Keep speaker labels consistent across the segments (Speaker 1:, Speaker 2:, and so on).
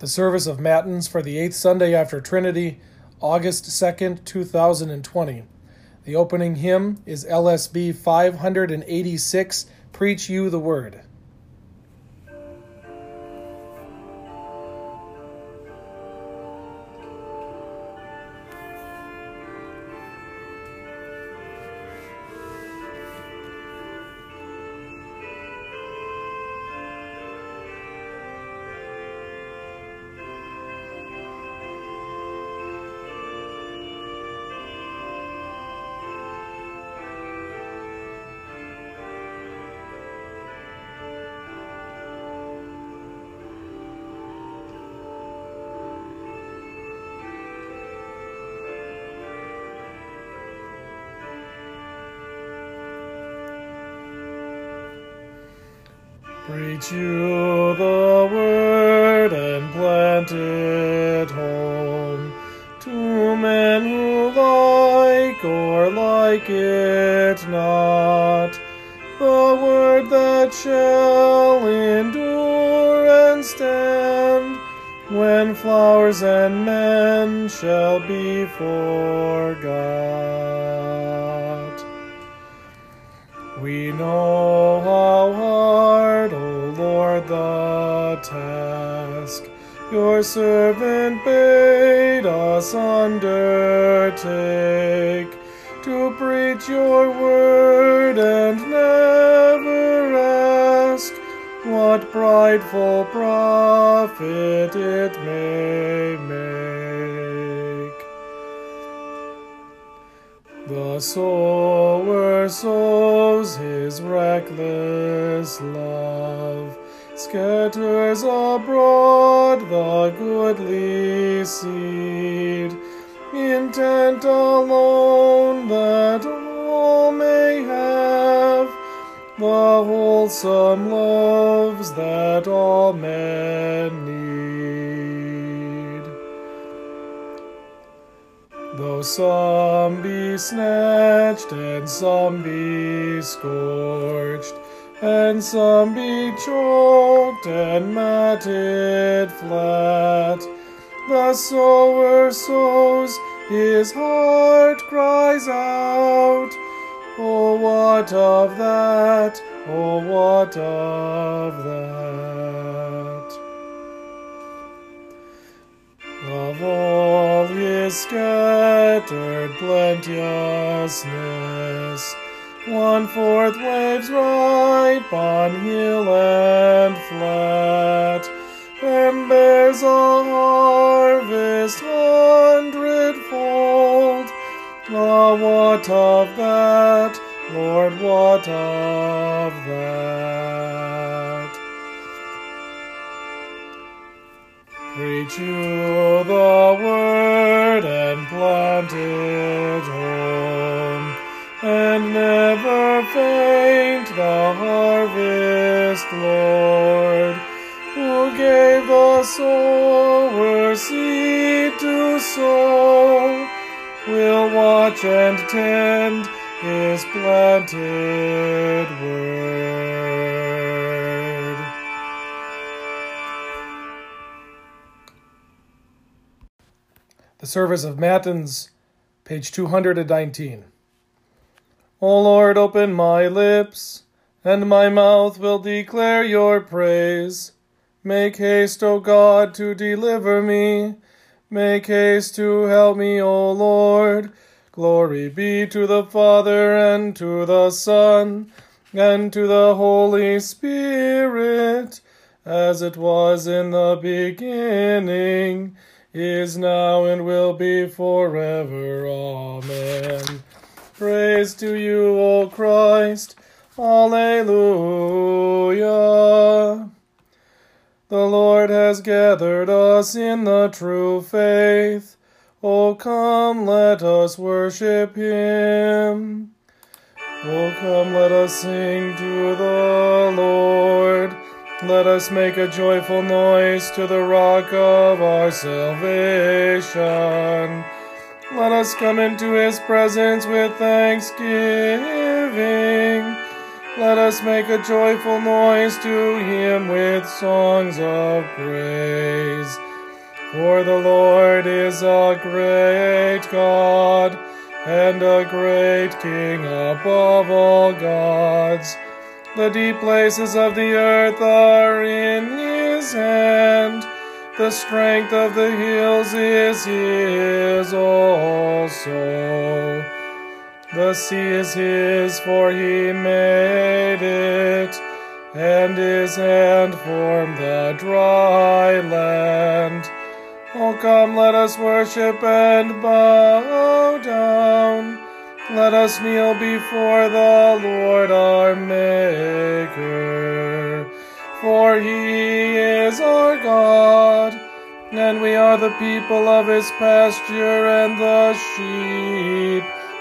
Speaker 1: The service of Matins for the eighth Sunday after Trinity, August 2nd, 2020. The opening hymn is LSB 586 Preach You the Word. You the word and plant it home to men who like or like it not. The word that shall endure and stand when flowers and men shall be forgot. We know task your servant bade us undertake to preach your word and never ask what prideful profit it may make. The sower sows his reckless love, scatters abroad the goodly seed, intent alone that all may have the wholesome loves that all men need. Though some be snatched and some be scorched, and some be choked and matted flat, the sower sows, his heart cries out, Oh, what of that? Oh, what of that? Of all his scattered plenteousness, one fourth waves ripe on hill and flat, and bears a harvest hundredfold. Ah, what of that, Lord, what of that? Preach you the word and plant it sower seed to sow, will watch and tend his planted word. The Service of Matins, page 219. O Lord, open my lips, and my mouth will declare your praise. Make haste, O God, to deliver me. Make haste to help me, O Lord. Glory be to the Father, and to the Son, and to the Holy Spirit, as it was in the beginning is now and will be forever. Amen. Praise to you, O Christ. Alleluia. The Lord has gathered us in the true faith. O come, let us worship him. O come, let us sing to the Lord. Let us make a joyful noise to the rock of our salvation. Let us come into his presence with thanksgiving. Let us make a joyful noise to him with songs of praise. For the Lord is a great God and a great King above all gods. The deep places of the earth are in his hand. The strength of the hills is his also. The sea is his, for he made it, and his hand formed the dry land. Oh, come, let us worship and bow down. Let us kneel before the Lord our Maker. For he is our God, and we are the people of his pasture and the sheep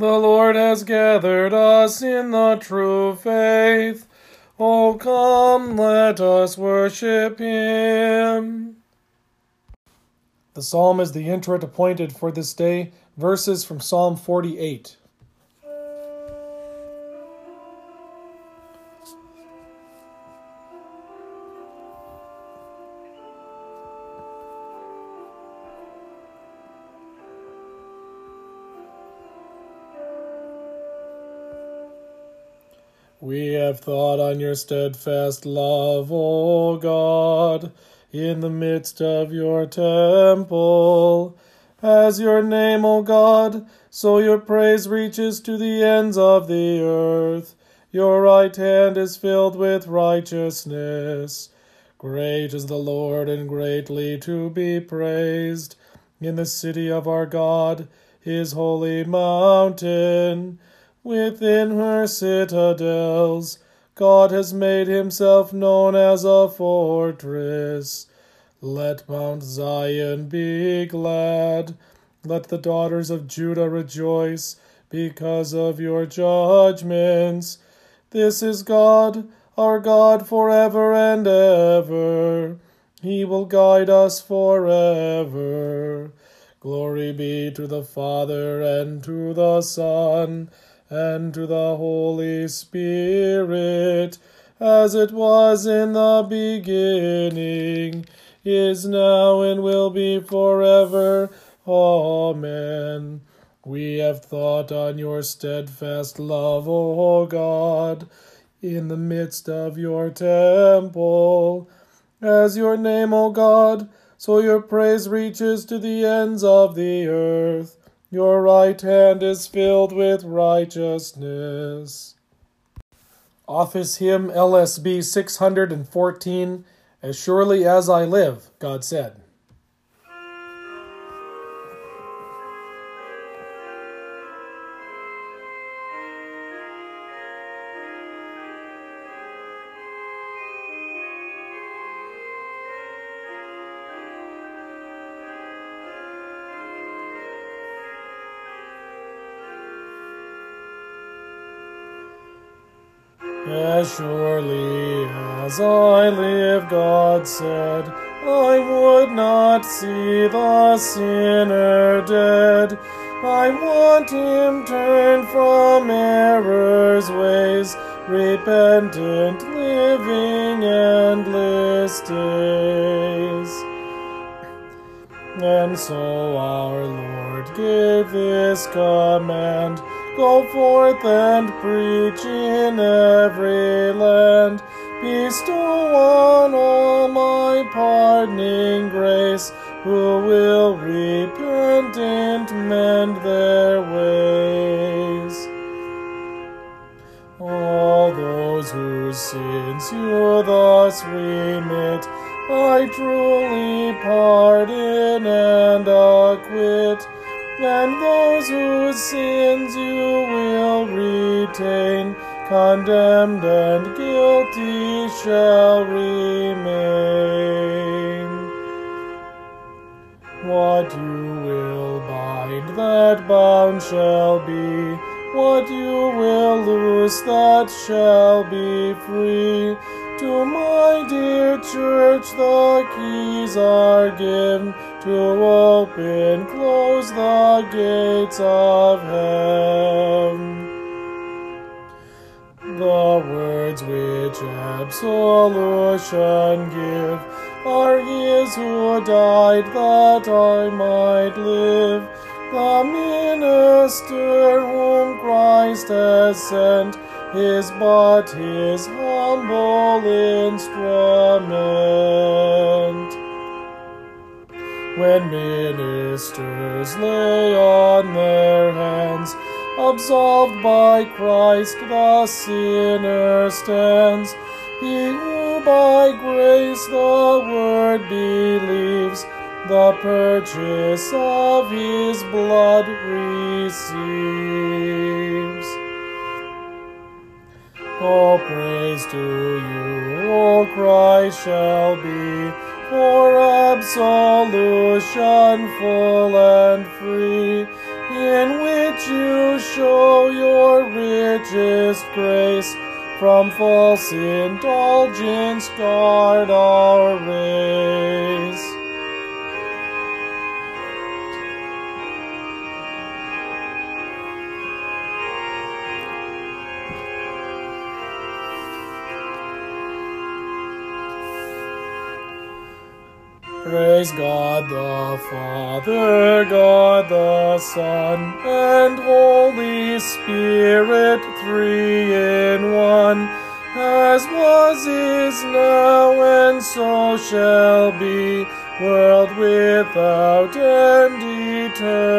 Speaker 1: The Lord has gathered us in the true faith. Oh, come, let us worship Him. The psalm is the introit appointed for this day. Verses from Psalm 48. We have thought on your steadfast love, O God, in the midst of your temple. As your name, O God, so your praise reaches to the ends of the earth. Your right hand is filled with righteousness. Great is the Lord and greatly to be praised in the city of our God, his holy mountain. Within her citadels, God has made himself known as a fortress. Let Mount Zion be glad. Let the daughters of Judah rejoice because of your judgments. This is God, our God, forever and ever. He will guide us forever. Glory be to the Father and to the Son and to the Holy Spirit, as it was in the beginning, is now, and will be forever. Amen. We have thought on your steadfast love, O God, in the midst of your temple. As your name, O God, so your praise reaches to the ends of the earth. Your right hand is filled with righteousness. Office Hymn LSB 614 As surely as I live, God said. Said, I would not see the sinner dead. I want him turned from error's ways, repentant, living endless days. And so our Lord gave this command Go forth and preach in every land. Bestow on all my pardoning grace, who will repent and mend their ways. All those whose sins you thus remit, I truly pardon and acquit and those whose sins you will retain, condemned and guilty shall remain. What you will bind, that bound shall be. What you will lose that shall be free. To my dear church the keys are given to open, close the gates of heaven. The words which absolution give are his who died that I might live. The minister whom Christ has sent is but his humble instrument. When ministers lay on their hands, absolved by Christ the sinner stands. He who by grace the word believes, the purchase of his blood receives. All praise to you, O Christ shall be, for absolution full and free, in which you show your richest grace, from false indulgence guard our race. Praise God the Father, God the Son, and Holy Spirit, three in one, as was, is, now, and so shall be, world without end, eternally.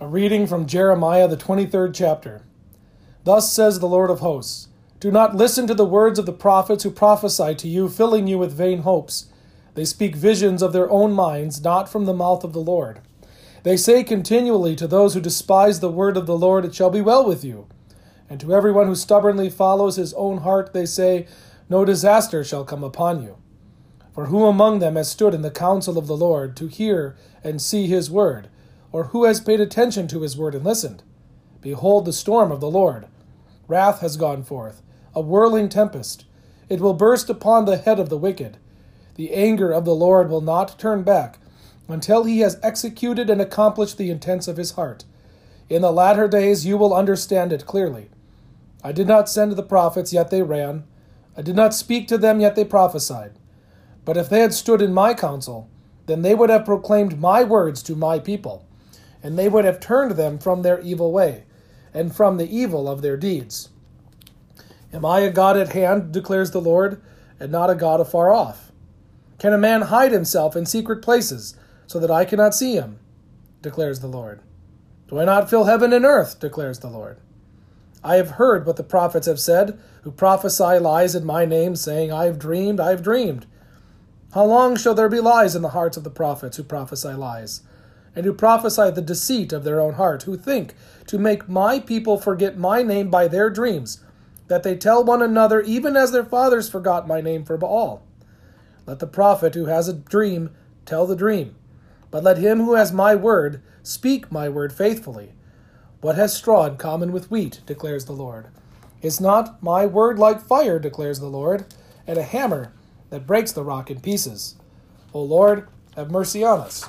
Speaker 1: A reading from Jeremiah, the 23rd chapter. Thus says the Lord of hosts Do not listen to the words of the prophets who prophesy to you, filling you with vain hopes. They speak visions of their own minds, not from the mouth of the Lord. They say continually to those who despise the word of the Lord, It shall be well with you. And to everyone who stubbornly follows his own heart, they say, No disaster shall come upon you. For who among them has stood in the counsel of the Lord to hear and see his word? Or who has paid attention to his word and listened? Behold the storm of the Lord. Wrath has gone forth, a whirling tempest. It will burst upon the head of the wicked. The anger of the Lord will not turn back until he has executed and accomplished the intents of his heart. In the latter days you will understand it clearly. I did not send the prophets, yet they ran. I did not speak to them, yet they prophesied. But if they had stood in my counsel, then they would have proclaimed my words to my people, and they would have turned them from their evil way and from the evil of their deeds. Am I a God at hand, declares the Lord, and not a God afar off? Can a man hide himself in secret places, so that I cannot see him? declares the Lord. Do I not fill heaven and earth? declares the Lord. I have heard what the prophets have said, who prophesy lies in my name, saying, I have dreamed, I have dreamed. How long shall there be lies in the hearts of the prophets who prophesy lies? And who prophesy the deceit of their own heart, who think to make my people forget my name by their dreams, that they tell one another, even as their fathers forgot my name for Baal. Let the prophet who has a dream tell the dream, but let him who has my word speak my word faithfully. What has straw in common with wheat, declares the Lord? Is not my word like fire, declares the Lord, and a hammer that breaks the rock in pieces? O Lord, have mercy on us.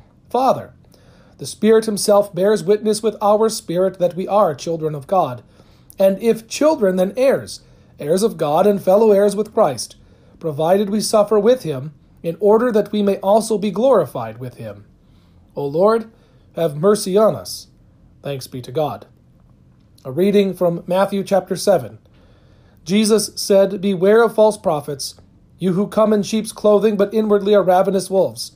Speaker 1: Father. The Spirit Himself bears witness with our spirit that we are children of God. And if children, then heirs, heirs of God and fellow heirs with Christ, provided we suffer with Him, in order that we may also be glorified with Him. O Lord, have mercy on us. Thanks be to God. A reading from Matthew chapter 7. Jesus said, Beware of false prophets, you who come in sheep's clothing, but inwardly are ravenous wolves.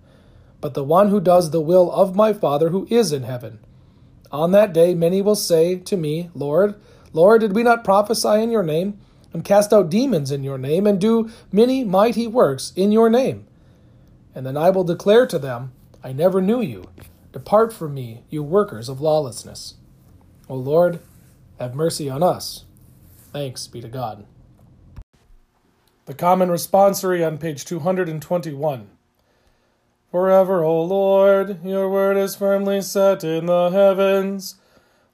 Speaker 1: but the one who does the will of my Father who is in heaven. On that day many will say to me, Lord, Lord, did we not prophesy in your name? and cast out demons in your name, and do many mighty works in your name. And then I will declare to them, I never knew you. Depart from me, you workers of lawlessness. O Lord, have mercy on us. Thanks be to God. The Common Responsory on page 221. Forever, O Lord, your word is firmly set in the heavens.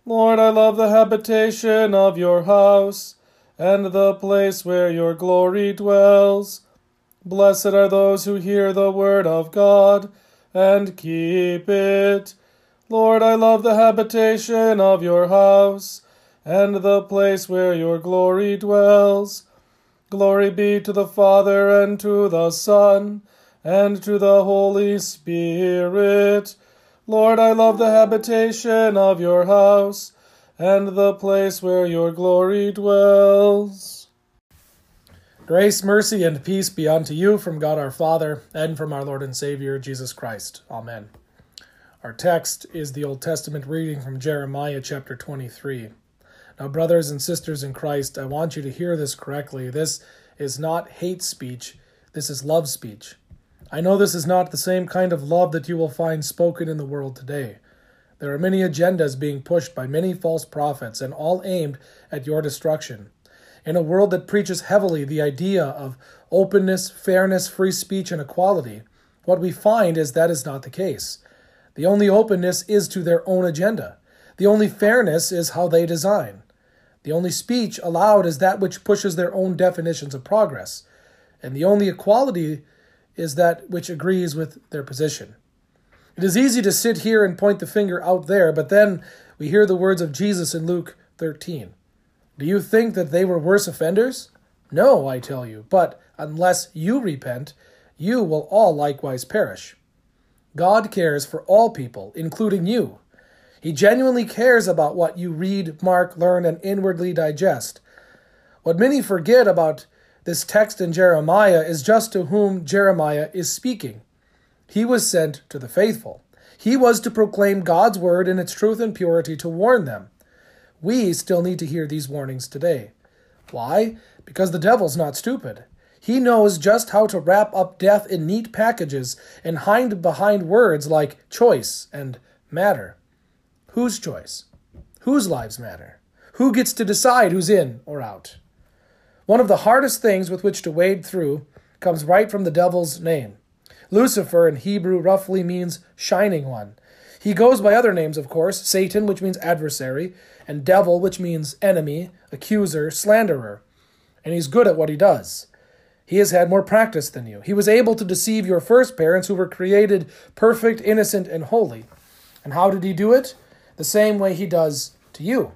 Speaker 1: Lord, I love the habitation of your house and the place where your glory dwells. Blessed are those who hear the word of God and keep it. Lord, I love the habitation of your house and the place where your glory dwells. Glory be to the Father and to the Son and to the Holy Spirit. Lord, I love the habitation of your house and the place where your glory dwells. Grace, mercy, and peace be unto you from God our Father, and from our Lord and Savior, Jesus Christ. Amen. Our text is the Old Testament reading from Jeremiah chapter 23. Now, brothers and sisters in Christ, I want you to hear this correctly. This is not hate speech, this is love speech. I know this is not the same kind of love that you will find spoken in the world today. There are many agendas being pushed by many false prophets, and all aimed at your destruction. In a world that preaches heavily the idea of openness, fairness, free speech, and equality, what we find is that is not the case. The only openness is to their own agenda. The only fairness is how they design. The only speech allowed is that which pushes their own definitions of progress. And the only equality is that which agrees with their position. It is easy to sit here and point the finger out there, but then we hear the words of Jesus in Luke 13. Do you think that they were worse offenders? No, I tell you, but unless you repent, you will all likewise perish. God cares for all people, including you. He genuinely cares about what you read, mark, learn, and inwardly digest. What many forget about this text in Jeremiah is just to whom Jeremiah is speaking. He was sent to the faithful. He was to proclaim God's word in its truth and purity to warn them. We still need to hear these warnings today. Why? Because the devil's not stupid. He knows just how to wrap up death in neat packages and hide behind words like choice and matter. Whose choice? Whose lives matter? Who gets to decide who's in or out? One of the hardest things with which to wade through comes right from the devil's name. Lucifer in Hebrew roughly means shining one. He goes by other names, of course Satan, which means adversary, and devil, which means enemy, accuser, slanderer. And he's good at what he does. He has had more practice than you. He was able to deceive your first parents who were created perfect, innocent, and holy. And how did he do it? The same way he does to you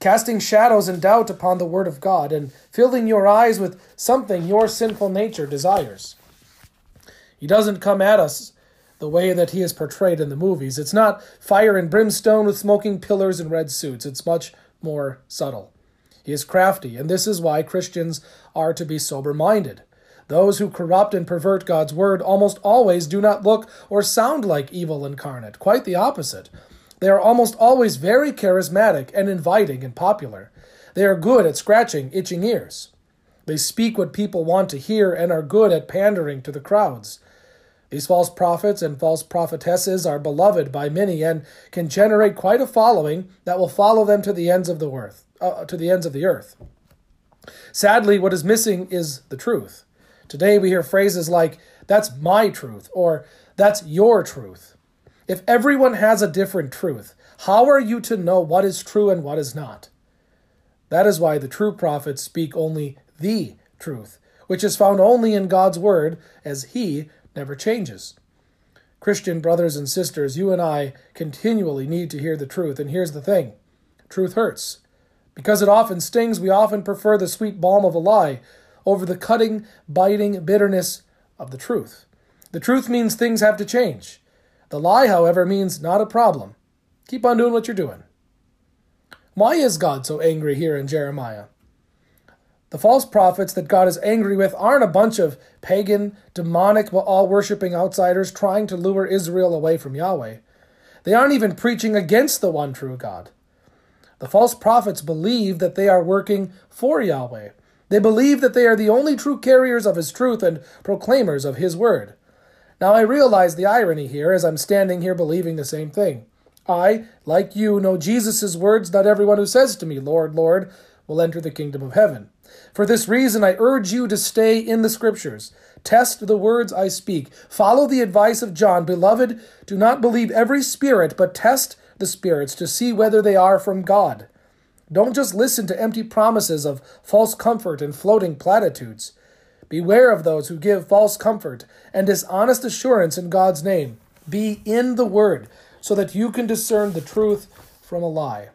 Speaker 1: casting shadows and doubt upon the Word of God, and filling your eyes with something your sinful nature desires. He doesn't come at us the way that he is portrayed in the movies. It's not fire and brimstone with smoking pillars and red suits. It's much more subtle. He is crafty, and this is why Christians are to be sober minded. Those who corrupt and pervert God's word almost always do not look or sound like evil incarnate. Quite the opposite. They are almost always very charismatic and inviting and popular. They are good at scratching itching ears. They speak what people want to hear and are good at pandering to the crowds. These false prophets and false prophetesses are beloved by many and can generate quite a following that will follow them to the ends of the earth. Uh, to the ends of the earth. Sadly, what is missing is the truth. Today we hear phrases like "that's my truth" or "that's your truth." If everyone has a different truth, how are you to know what is true and what is not? That is why the true prophets speak only the truth which is found only in God's Word, as He never changes. Christian brothers and sisters, you and I continually need to hear the truth, and here's the thing truth hurts. Because it often stings, we often prefer the sweet balm of a lie over the cutting, biting bitterness of the truth. The truth means things have to change. The lie, however, means not a problem. Keep on doing what you're doing. Why is God so angry here in Jeremiah? The false prophets that God is angry with aren't a bunch of pagan, demonic, Baal worshipping outsiders trying to lure Israel away from Yahweh. They aren't even preaching against the one true God. The false prophets believe that they are working for Yahweh. They believe that they are the only true carriers of His truth and proclaimers of His word. Now, I realize the irony here as I'm standing here believing the same thing. I, like you, know Jesus' words Not everyone who says to me, Lord, Lord, will enter the kingdom of heaven. For this reason, I urge you to stay in the Scriptures. Test the words I speak. Follow the advice of John. Beloved, do not believe every spirit, but test the spirits to see whether they are from God. Don't just listen to empty promises of false comfort and floating platitudes. Beware of those who give false comfort and dishonest assurance in God's name. Be in the Word so that you can discern the truth from a lie.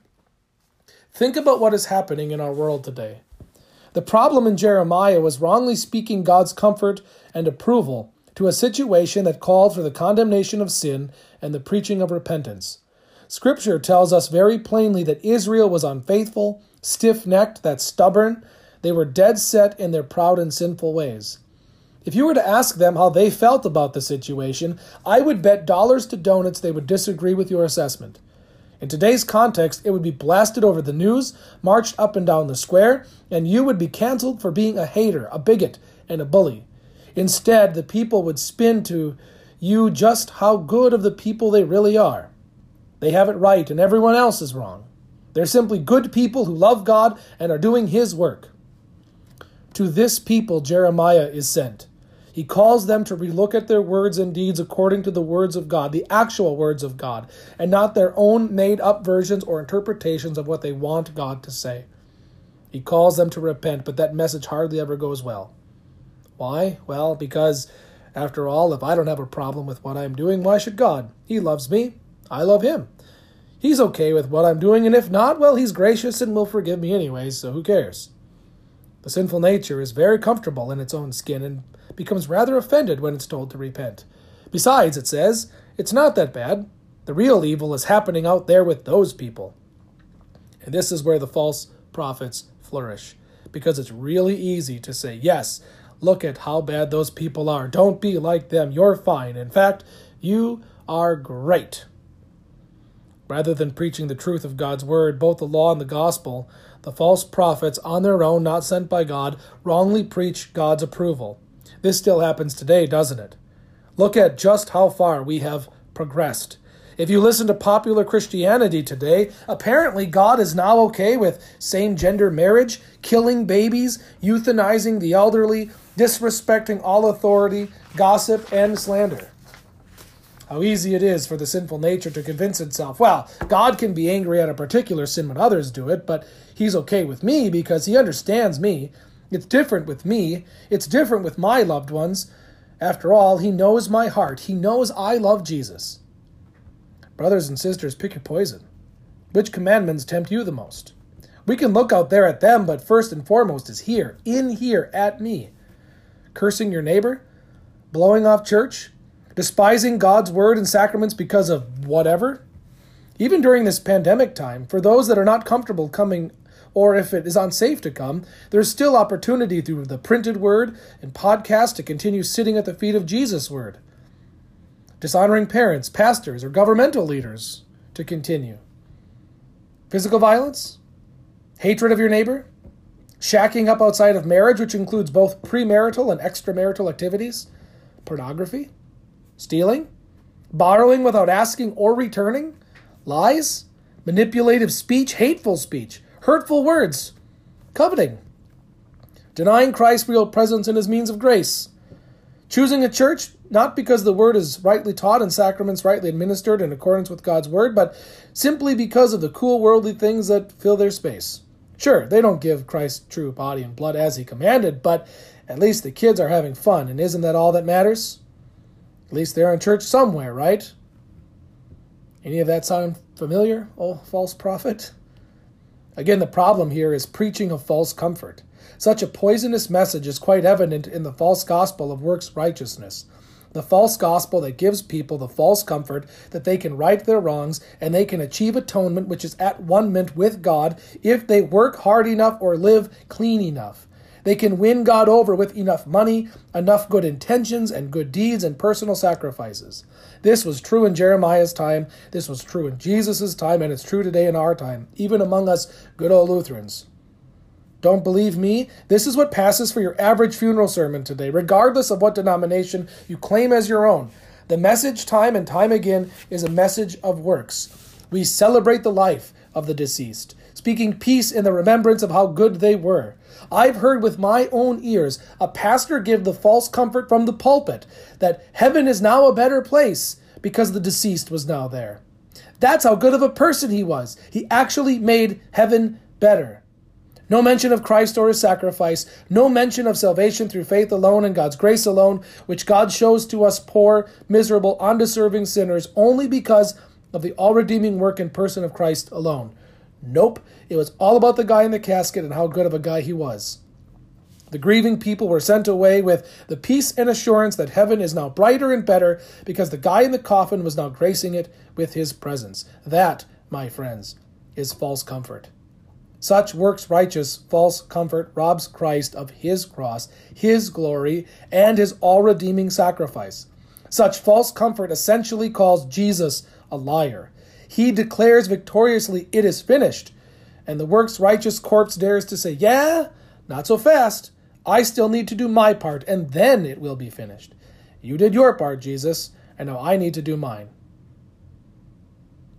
Speaker 1: Think about what is happening in our world today. The problem in Jeremiah was wrongly speaking God's comfort and approval to a situation that called for the condemnation of sin and the preaching of repentance. Scripture tells us very plainly that Israel was unfaithful, stiff necked, that's stubborn. They were dead set in their proud and sinful ways. If you were to ask them how they felt about the situation, I would bet dollars to donuts they would disagree with your assessment. In today's context, it would be blasted over the news, marched up and down the square, and you would be canceled for being a hater, a bigot, and a bully. Instead, the people would spin to you just how good of the people they really are. They have it right, and everyone else is wrong. They're simply good people who love God and are doing His work. To this people, Jeremiah is sent. He calls them to relook at their words and deeds according to the words of God, the actual words of God, and not their own made up versions or interpretations of what they want God to say. He calls them to repent, but that message hardly ever goes well. Why? Well, because, after all, if I don't have a problem with what I'm doing, why should God? He loves me. I love him. He's okay with what I'm doing, and if not, well, he's gracious and will forgive me anyway, so who cares? The sinful nature is very comfortable in its own skin and becomes rather offended when it's told to repent. Besides, it says, it's not that bad. The real evil is happening out there with those people. And this is where the false prophets flourish, because it's really easy to say, yes, look at how bad those people are. Don't be like them. You're fine. In fact, you are great. Rather than preaching the truth of God's word, both the law and the gospel, the false prophets, on their own, not sent by God, wrongly preach God's approval. This still happens today, doesn't it? Look at just how far we have progressed. If you listen to popular Christianity today, apparently God is now okay with same gender marriage, killing babies, euthanizing the elderly, disrespecting all authority, gossip, and slander. How easy it is for the sinful nature to convince itself, well, God can be angry at a particular sin when others do it, but He's okay with me because He understands me it's different with me. It's different with my loved ones. After all, He knows my heart. He knows I love Jesus. Brothers and sisters, pick your poison. Which commandments tempt you the most? We can look out there at them, but first and foremost is here, in here, at me. Cursing your neighbor? Blowing off church? Despising God's word and sacraments because of whatever? Even during this pandemic time, for those that are not comfortable coming or if it is unsafe to come, there's still opportunity through the printed word and podcast to continue sitting at the feet of Jesus' word. Dishonoring parents, pastors, or governmental leaders to continue. Physical violence? Hatred of your neighbor? Shacking up outside of marriage, which includes both premarital and extramarital activities? Pornography? Stealing? Borrowing without asking or returning? Lies? Manipulative speech? Hateful speech? Hurtful words, coveting, denying Christ's real presence and his means of grace, choosing a church not because the word is rightly taught and sacraments rightly administered in accordance with God's word, but simply because of the cool worldly things that fill their space. Sure, they don't give Christ's true body and blood as he commanded, but At least the kids are having fun, and isn't that all that matters? At least they're in church somewhere, right? Any of that sound familiar, oh false prophet? Again, the problem here is preaching of false comfort. Such a poisonous message is quite evident in the false gospel of works righteousness. The false gospel that gives people the false comfort that they can right their wrongs and they can achieve atonement which is at one mint with God if they work hard enough or live clean enough. They can win God over with enough money, enough good intentions, and good deeds and personal sacrifices. This was true in Jeremiah's time, this was true in Jesus' time, and it's true today in our time, even among us good old Lutherans. Don't believe me? This is what passes for your average funeral sermon today, regardless of what denomination you claim as your own. The message, time and time again, is a message of works. We celebrate the life of the deceased, speaking peace in the remembrance of how good they were. I've heard with my own ears a pastor give the false comfort from the pulpit that heaven is now a better place because the deceased was now there. That's how good of a person he was. He actually made heaven better. No mention of Christ or his sacrifice, no mention of salvation through faith alone and God's grace alone, which God shows to us poor, miserable, undeserving sinners only because of the all redeeming work and person of Christ alone. Nope, it was all about the guy in the casket and how good of a guy he was. The grieving people were sent away with the peace and assurance that heaven is now brighter and better because the guy in the coffin was now gracing it with his presence. That, my friends, is false comfort. Such works righteous false comfort robs Christ of his cross, his glory, and his all redeeming sacrifice. Such false comfort essentially calls Jesus a liar. He declares victoriously, It is finished. And the works righteous corpse dares to say, Yeah, not so fast. I still need to do my part, and then it will be finished. You did your part, Jesus, and now I need to do mine.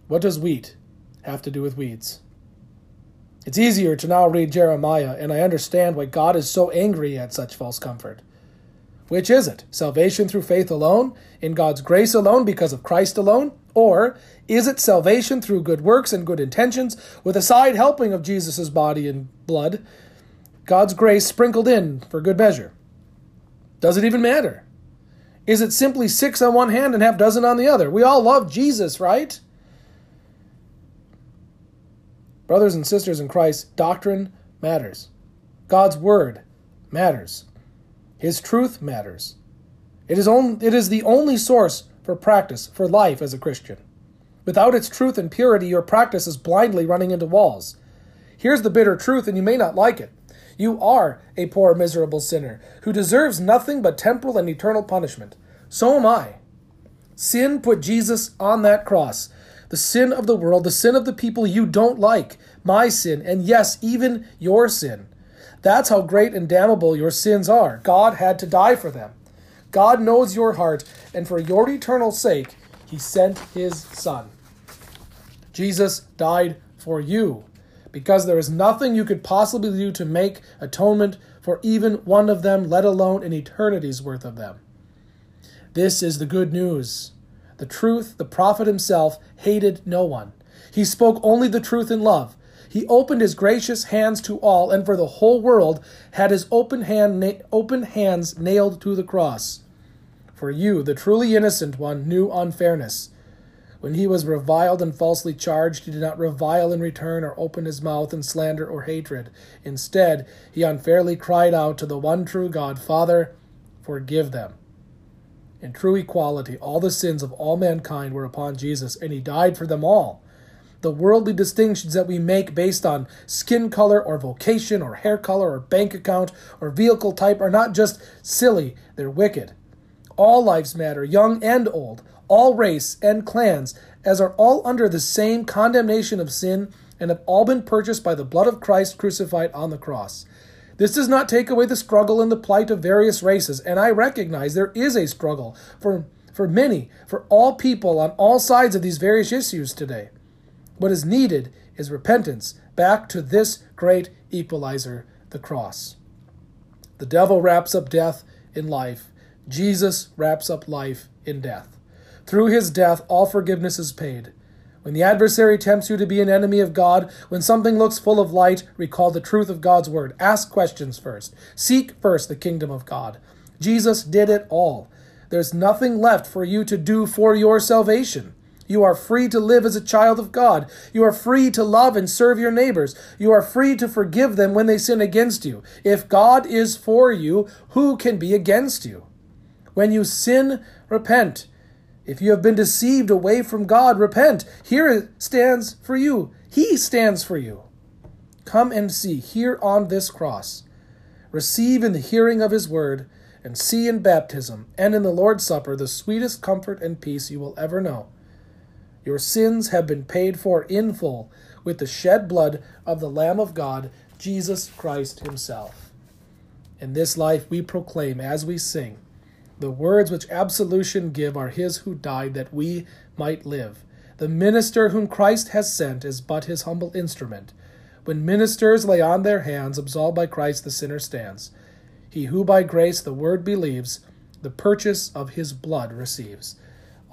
Speaker 1: What does wheat have to do with weeds? It's easier to now read Jeremiah, and I understand why God is so angry at such false comfort. Which is it? Salvation through faith alone, in God's grace alone, because of Christ alone? Or is it salvation through good works and good intentions, with a side helping of Jesus' body and blood, God's grace sprinkled in for good measure? Does it even matter? Is it simply six on one hand and half dozen on the other? We all love Jesus, right? Brothers and sisters in Christ, doctrine matters. God's word matters. His truth matters. It is, on, it is the only source for practice, for life as a Christian. Without its truth and purity, your practice is blindly running into walls. Here's the bitter truth, and you may not like it. You are a poor, miserable sinner who deserves nothing but temporal and eternal punishment. So am I. Sin put Jesus on that cross the sin of the world, the sin of the people you don't like, my sin, and yes, even your sin. That's how great and damnable your sins are. God had to die for them. God knows your heart, and for your eternal sake, He sent His Son. Jesus died for you because there is nothing you could possibly do to make atonement for even one of them, let alone an eternity's worth of them. This is the good news. The truth, the prophet himself, hated no one. He spoke only the truth in love. He opened his gracious hands to all, and for the whole world had his open, hand na- open hands nailed to the cross. For you, the truly innocent one, knew unfairness. When he was reviled and falsely charged, he did not revile in return or open his mouth in slander or hatred. Instead, he unfairly cried out to the one true God, Father, forgive them in true equality, all the sins of all mankind were upon Jesus, and he died for them all. The worldly distinctions that we make based on skin color or vocation or hair color or bank account or vehicle type are not just silly, they're wicked. All lives matter, young and old, all race and clans, as are all under the same condemnation of sin and have all been purchased by the blood of Christ crucified on the cross. This does not take away the struggle and the plight of various races, and I recognize there is a struggle for, for many, for all people on all sides of these various issues today. What is needed is repentance back to this great equalizer, the cross. The devil wraps up death in life. Jesus wraps up life in death. Through his death, all forgiveness is paid. When the adversary tempts you to be an enemy of God, when something looks full of light, recall the truth of God's word. Ask questions first. Seek first the kingdom of God. Jesus did it all. There's nothing left for you to do for your salvation. You are free to live as a child of God. You are free to love and serve your neighbors. You are free to forgive them when they sin against you. If God is for you, who can be against you? When you sin, repent. If you have been deceived away from God, repent. Here it stands for you. He stands for you. Come and see here on this cross. Receive in the hearing of his word, and see in baptism and in the Lord's Supper the sweetest comfort and peace you will ever know. Your sins have been paid for in full with the shed blood of the Lamb of God, Jesus Christ himself. In this life we proclaim as we sing the words which absolution give are his who died that we might live. The minister whom Christ has sent is but his humble instrument. When ministers lay on their hands, absolved by Christ the sinner stands. He who by grace the word believes, the purchase of his blood receives.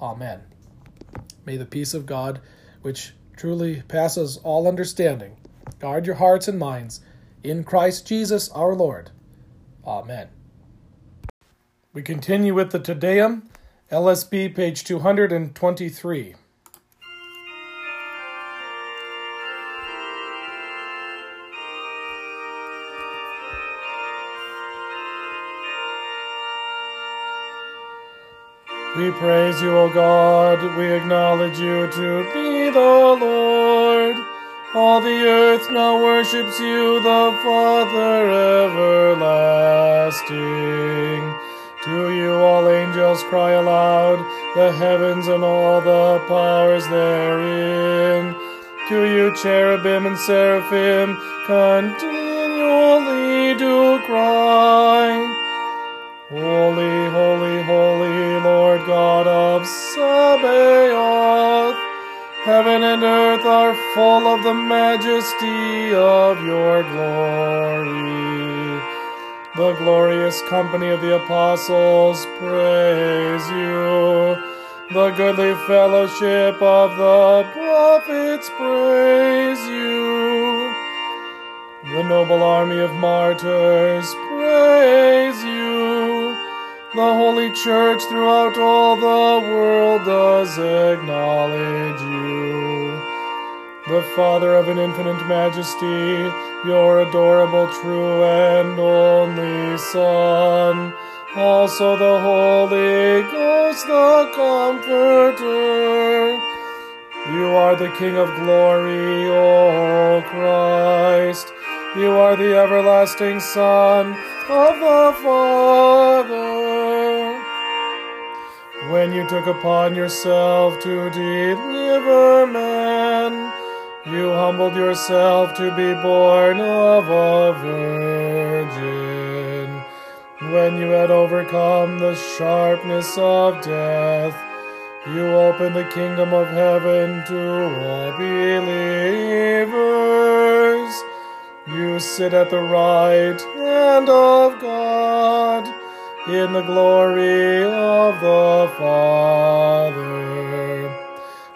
Speaker 1: Amen. May the peace of God, which truly passes all understanding, guard your hearts and minds in Christ Jesus our Lord. Amen. We continue with the Te Deum, LSB page 223. We praise you, O God. We acknowledge you to be the Lord. All the earth now worships you, the Father everlasting. To you all angels cry aloud, the heavens and all the powers therein. To you cherubim and seraphim continually do cry. Holy, holy, holy, Lord God of Sabaoth. Heaven and earth are full of the majesty of your glory. The glorious company of the apostles praise you. The goodly fellowship of the prophets praise you. The noble army of martyrs praise you. The holy church throughout all the world does acknowledge you the Father of an infinite majesty, your adorable, true, and only Son, also the Holy Ghost, the Comforter. You are the King of glory, O Christ. You are the everlasting Son of the Father. When you took upon yourself to deliver man, you humbled yourself to be born of a virgin. When you had overcome the sharpness of death, you opened the kingdom of heaven to all believers. You sit at the right hand of God in the glory of the Father.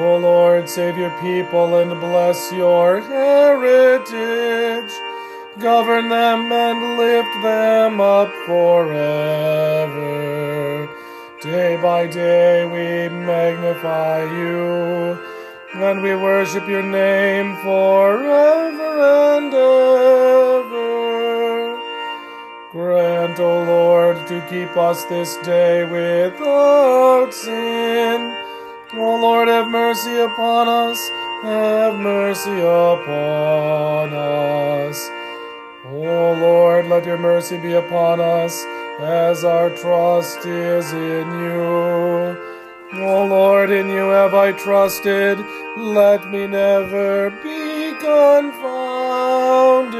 Speaker 1: O Lord, save your people and bless your heritage. Govern them and lift them up forever. Day by day we magnify you, and we worship your name forever and ever. Grant, O Lord, to keep us this day without sin O Lord, have mercy upon us, have mercy upon us. O Lord, let your mercy be upon us, as our trust is in you. O Lord, in you have I trusted. Let me never be confounded.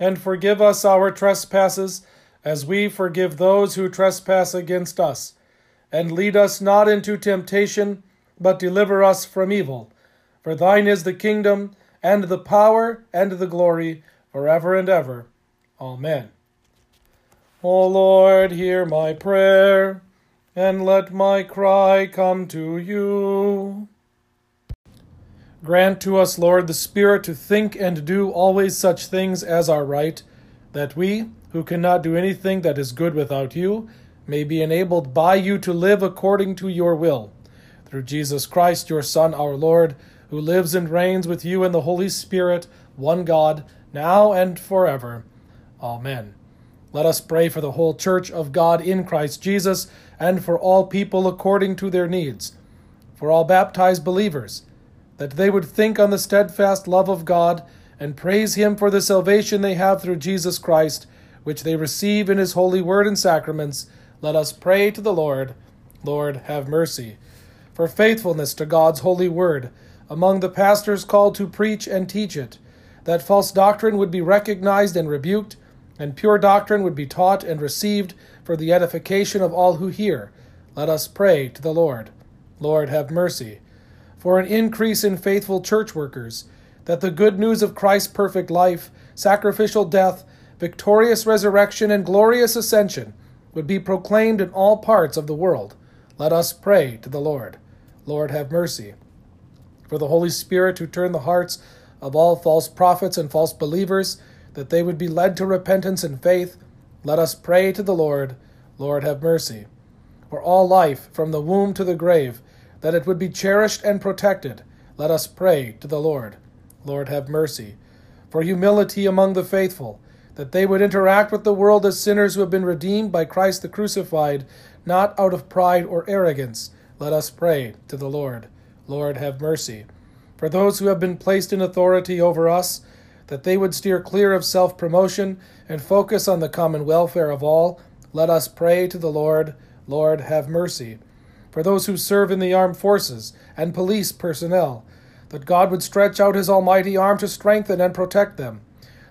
Speaker 1: and forgive us our trespasses, as we forgive those who trespass against us. And lead us not into temptation, but deliver us from evil. For thine is the kingdom, and the power, and the glory, forever and ever. Amen. O Lord, hear my prayer, and let my cry come to you. Grant to us, Lord, the Spirit to think and do always such things as are right, that we, who cannot do anything that is good without you, may be enabled by you to live according to your will. Through Jesus Christ, your Son, our Lord, who lives and reigns with you in the Holy Spirit, one God, now and forever. Amen. Let us pray for the whole Church of God in Christ Jesus, and for all people according to their needs, for all baptized believers that they would think on the steadfast love of God and praise Him for the salvation they have through Jesus Christ, which they receive in His holy word and sacraments, let us pray to the Lord. Lord, have mercy. For faithfulness to God's holy word, among the pastors called to preach and teach it, that false doctrine would be recognized and rebuked, and pure doctrine would be taught and received for the edification of all who hear. Let us pray to the Lord. Lord, have mercy for an increase in faithful church workers, that the good news of Christ's perfect life, sacrificial death, victorious resurrection, and glorious ascension would be proclaimed in all parts of the world. Let us pray to the Lord. Lord, have mercy. For the Holy Spirit to turn the hearts of all false prophets and false believers, that they would be led to repentance and faith, let us pray to the Lord. Lord, have mercy. For all life, from the womb to the grave, that it would be cherished and protected, let us pray to the Lord. Lord, have mercy. For humility among the faithful, that they would interact with the world as sinners who have been redeemed by Christ the crucified, not out of pride or arrogance, let us pray to the Lord. Lord, have mercy. For those who have been placed in authority over us, that they would steer clear of self promotion and focus on the common welfare of all, let us pray to the Lord. Lord, have mercy for those who serve in the armed forces and police personnel, that God would stretch out his almighty arm to strengthen and protect them,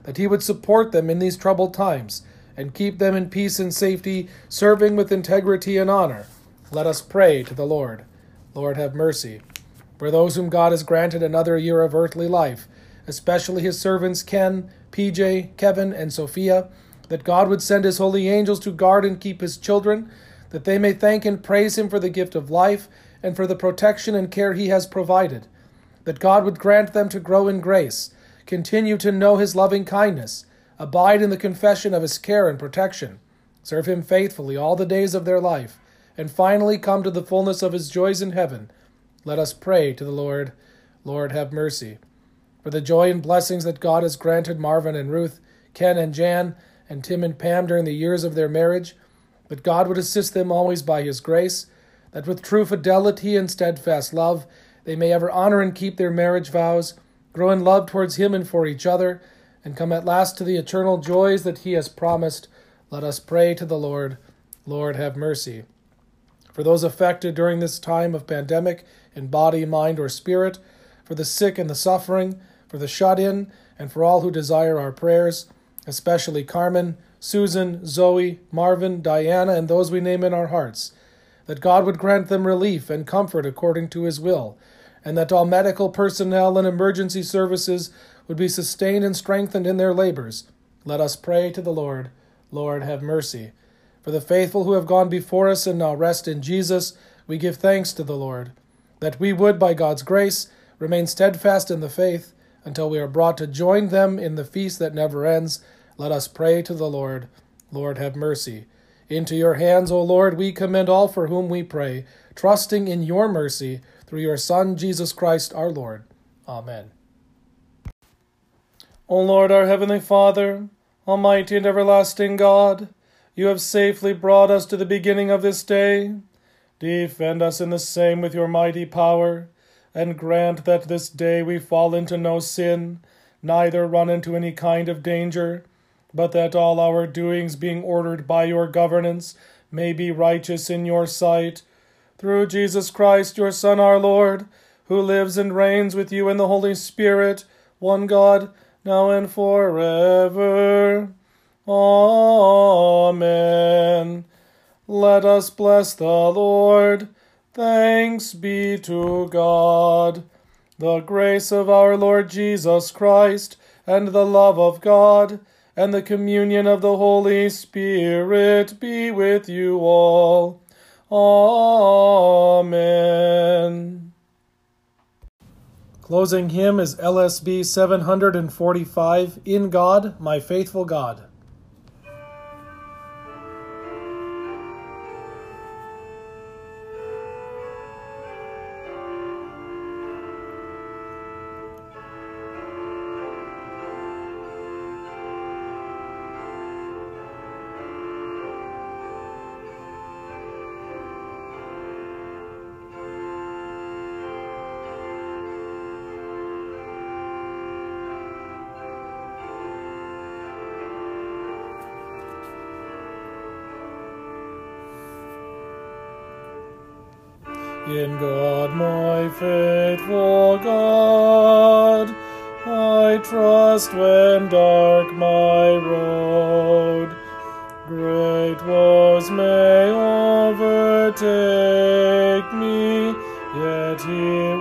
Speaker 1: that he would support them in these troubled times, and keep them in peace and safety, serving with integrity and honor. Let us pray to the Lord. Lord, have mercy. For those whom God has granted another year of earthly life, especially his servants Ken, PJ, Kevin, and Sophia, that God would send his holy angels to guard and keep his children, that they may thank and praise him for the gift of life and for the protection and care he has provided, that God would grant them to grow in grace, continue to know his loving kindness, abide in the confession of his care and protection, serve him faithfully all the days of their life, and finally come to the fullness of his joys in heaven. Let us pray to the Lord. Lord, have mercy. For the joy and blessings that God has granted Marvin and Ruth, Ken and Jan, and Tim and Pam during the years of their marriage, that God would assist them always by His grace, that with true fidelity and steadfast love they may ever honor and keep their marriage vows, grow in love towards Him and for each other, and come at last to the eternal joys that He has promised. Let us pray to the Lord. Lord, have mercy. For those affected during this time of pandemic in body, mind, or spirit, for the sick and the suffering, for the shut in, and for all who desire our prayers, especially Carmen, Susan, Zoe, Marvin, Diana, and those we name in our hearts, that God would grant them relief and comfort according to his will, and that all medical personnel and emergency services would be sustained and strengthened in their labors. Let us pray to the Lord. Lord, have mercy. For the faithful who have gone before us and now rest in Jesus, we give thanks to the Lord, that we would, by God's grace, remain steadfast in the faith until we are brought to join them in the feast that never ends. Let us pray to the Lord. Lord, have mercy. Into your hands, O Lord, we commend all for whom we pray, trusting in your mercy through your Son, Jesus Christ our Lord. Amen. O Lord, our heavenly Father, almighty and everlasting God, you have safely brought us to the beginning of this day. Defend us in the same with your mighty power, and grant that this day we fall into no sin, neither run into any kind of danger, but that all our doings, being ordered by your governance, may be righteous in your sight. Through Jesus Christ, your Son, our Lord, who lives and reigns with you in the Holy Spirit, one God, now and forever. Amen. Let us bless the Lord. Thanks be to God. The grace of our Lord Jesus Christ, and the love of God, and the communion of the Holy Spirit be with you all. Amen. Closing hymn is LSB 745 In God, My Faithful God.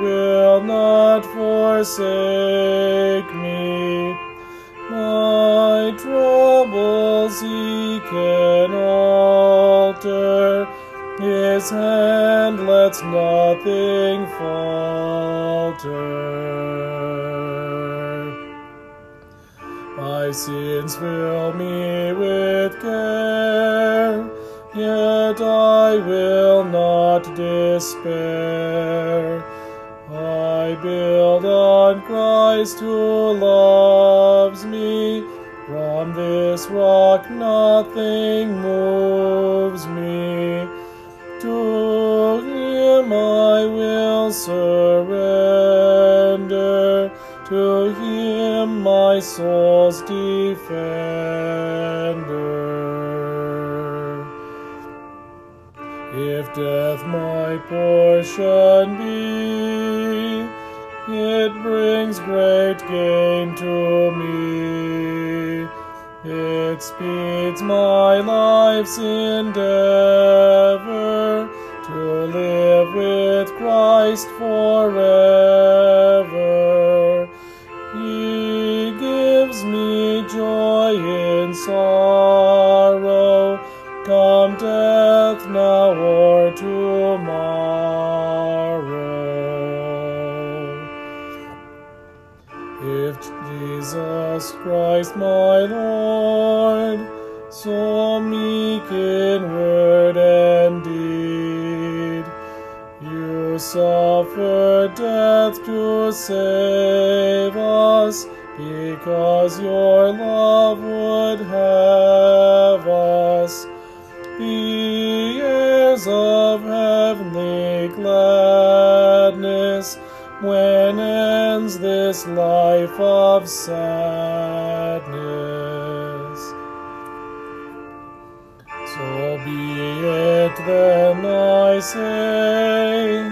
Speaker 1: Will not forsake me. My troubles He can alter his hand lets nothing falter. My sins fill me with care, yet I will not despair. I build on Christ who loves me. From this rock nothing moves me. To him I will surrender, to him my soul's defender. If death my portion be, it brings great gain to me. It speeds my life's endeavor to live with Christ forever. He gives me joy in sorrow, come death now or tomorrow. Jesus Christ my Lord, so meek in word and deed, you suffered death to save us, because your love would have us. Heirs of heavenly gladness when ends this life of sadness. So be it then, I say,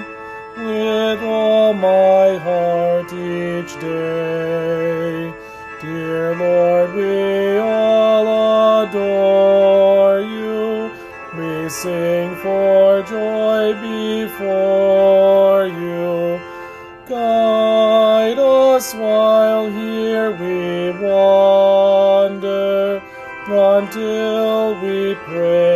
Speaker 1: with all my heart each day. Dear Lord, we all adore you. We sing for joy before us while here we wander. until we Yahweh.